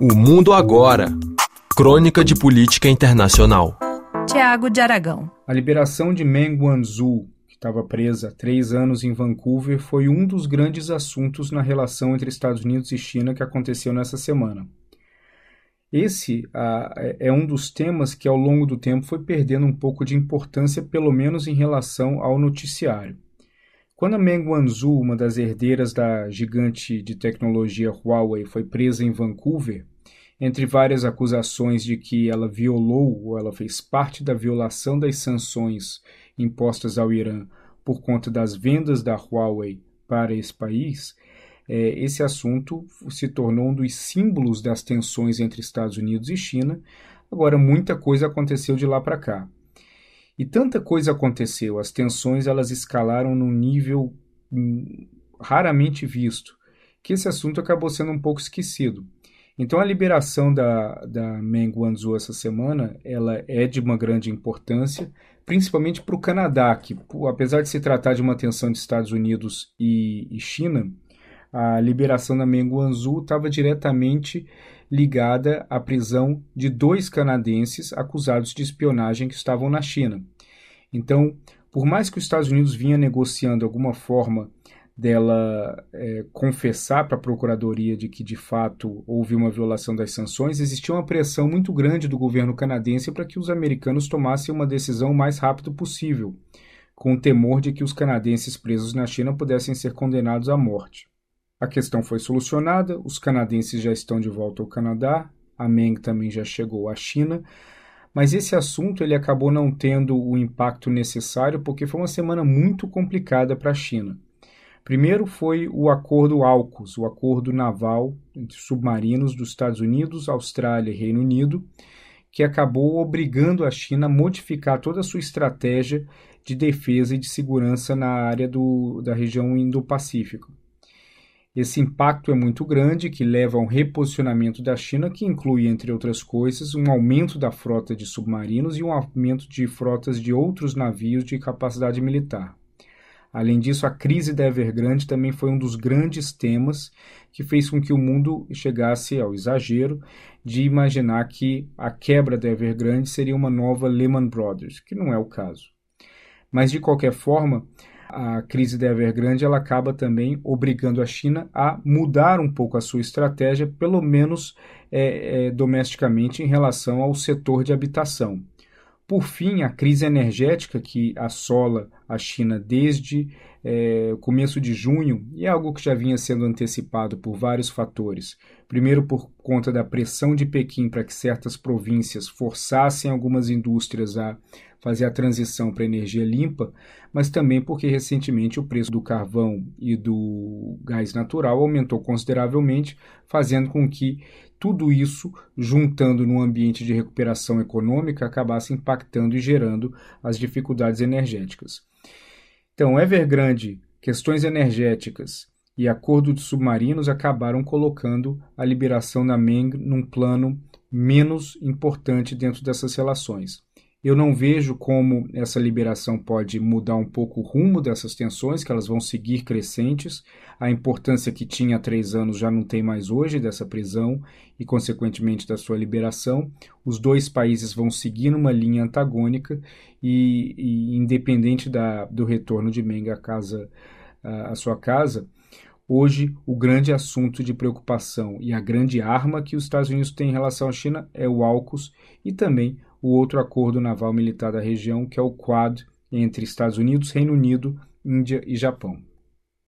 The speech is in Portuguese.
O Mundo Agora Crônica de Política Internacional. Tiago de Aragão. A liberação de Meng Wanzhou, que estava presa há três anos em Vancouver, foi um dos grandes assuntos na relação entre Estados Unidos e China que aconteceu nessa semana. Esse ah, é um dos temas que, ao longo do tempo, foi perdendo um pouco de importância, pelo menos em relação ao noticiário. Quando a Meng Wanzhou, uma das herdeiras da gigante de tecnologia Huawei, foi presa em Vancouver, entre várias acusações de que ela violou ou ela fez parte da violação das sanções impostas ao Irã por conta das vendas da Huawei para esse país, é, esse assunto se tornou um dos símbolos das tensões entre Estados Unidos e China. Agora, muita coisa aconteceu de lá para cá. E tanta coisa aconteceu, as tensões elas escalaram num nível hum, raramente visto, que esse assunto acabou sendo um pouco esquecido. Então a liberação da, da Meng Wanzhou essa semana, ela é de uma grande importância, principalmente para o Canadá, que apesar de se tratar de uma tensão de Estados Unidos e, e China, a liberação da Meng Wanzhou estava diretamente ligada à prisão de dois canadenses acusados de espionagem que estavam na China. Então, por mais que os Estados Unidos vinha negociando alguma forma dela é, confessar para a Procuradoria de que de fato houve uma violação das sanções, existia uma pressão muito grande do governo canadense para que os americanos tomassem uma decisão o mais rápido possível, com o temor de que os canadenses presos na China pudessem ser condenados à morte. A questão foi solucionada, os canadenses já estão de volta ao Canadá, a Meng também já chegou à China, mas esse assunto ele acabou não tendo o impacto necessário porque foi uma semana muito complicada para a China. Primeiro foi o Acordo AUKUS, o acordo naval entre submarinos dos Estados Unidos, Austrália e Reino Unido, que acabou obrigando a China a modificar toda a sua estratégia de defesa e de segurança na área do, da região Indo-Pacífico. Esse impacto é muito grande, que leva a um reposicionamento da China, que inclui, entre outras coisas, um aumento da frota de submarinos e um aumento de frotas de outros navios de capacidade militar. Além disso, a crise da Evergrande também foi um dos grandes temas que fez com que o mundo chegasse ao exagero de imaginar que a quebra da Evergrande seria uma nova Lehman Brothers, que não é o caso. Mas de qualquer forma, a crise da Evergrande ela acaba também obrigando a China a mudar um pouco a sua estratégia, pelo menos é, é, domesticamente, em relação ao setor de habitação. Por fim, a crise energética que assola a China desde é, o começo de junho e é algo que já vinha sendo antecipado por vários fatores. Primeiro, por conta da pressão de Pequim para que certas províncias forçassem algumas indústrias a fazer a transição para energia limpa, mas também porque recentemente o preço do carvão e do gás natural aumentou consideravelmente, fazendo com que tudo isso, juntando num ambiente de recuperação econômica, acabasse impactando e gerando as dificuldades energéticas. Então, Evergrande, questões energéticas e acordo de submarinos acabaram colocando a liberação da Meng num plano menos importante dentro dessas relações. Eu não vejo como essa liberação pode mudar um pouco o rumo dessas tensões, que elas vão seguir crescentes. A importância que tinha há três anos já não tem mais hoje dessa prisão e, consequentemente, da sua liberação. Os dois países vão seguir numa linha antagônica e, e independente da, do retorno de Meng à, casa, à sua casa, Hoje, o grande assunto de preocupação e a grande arma que os Estados Unidos têm em relação à China é o AUKUS e também o outro acordo naval militar da região, que é o Quad entre Estados Unidos, Reino Unido, Índia e Japão.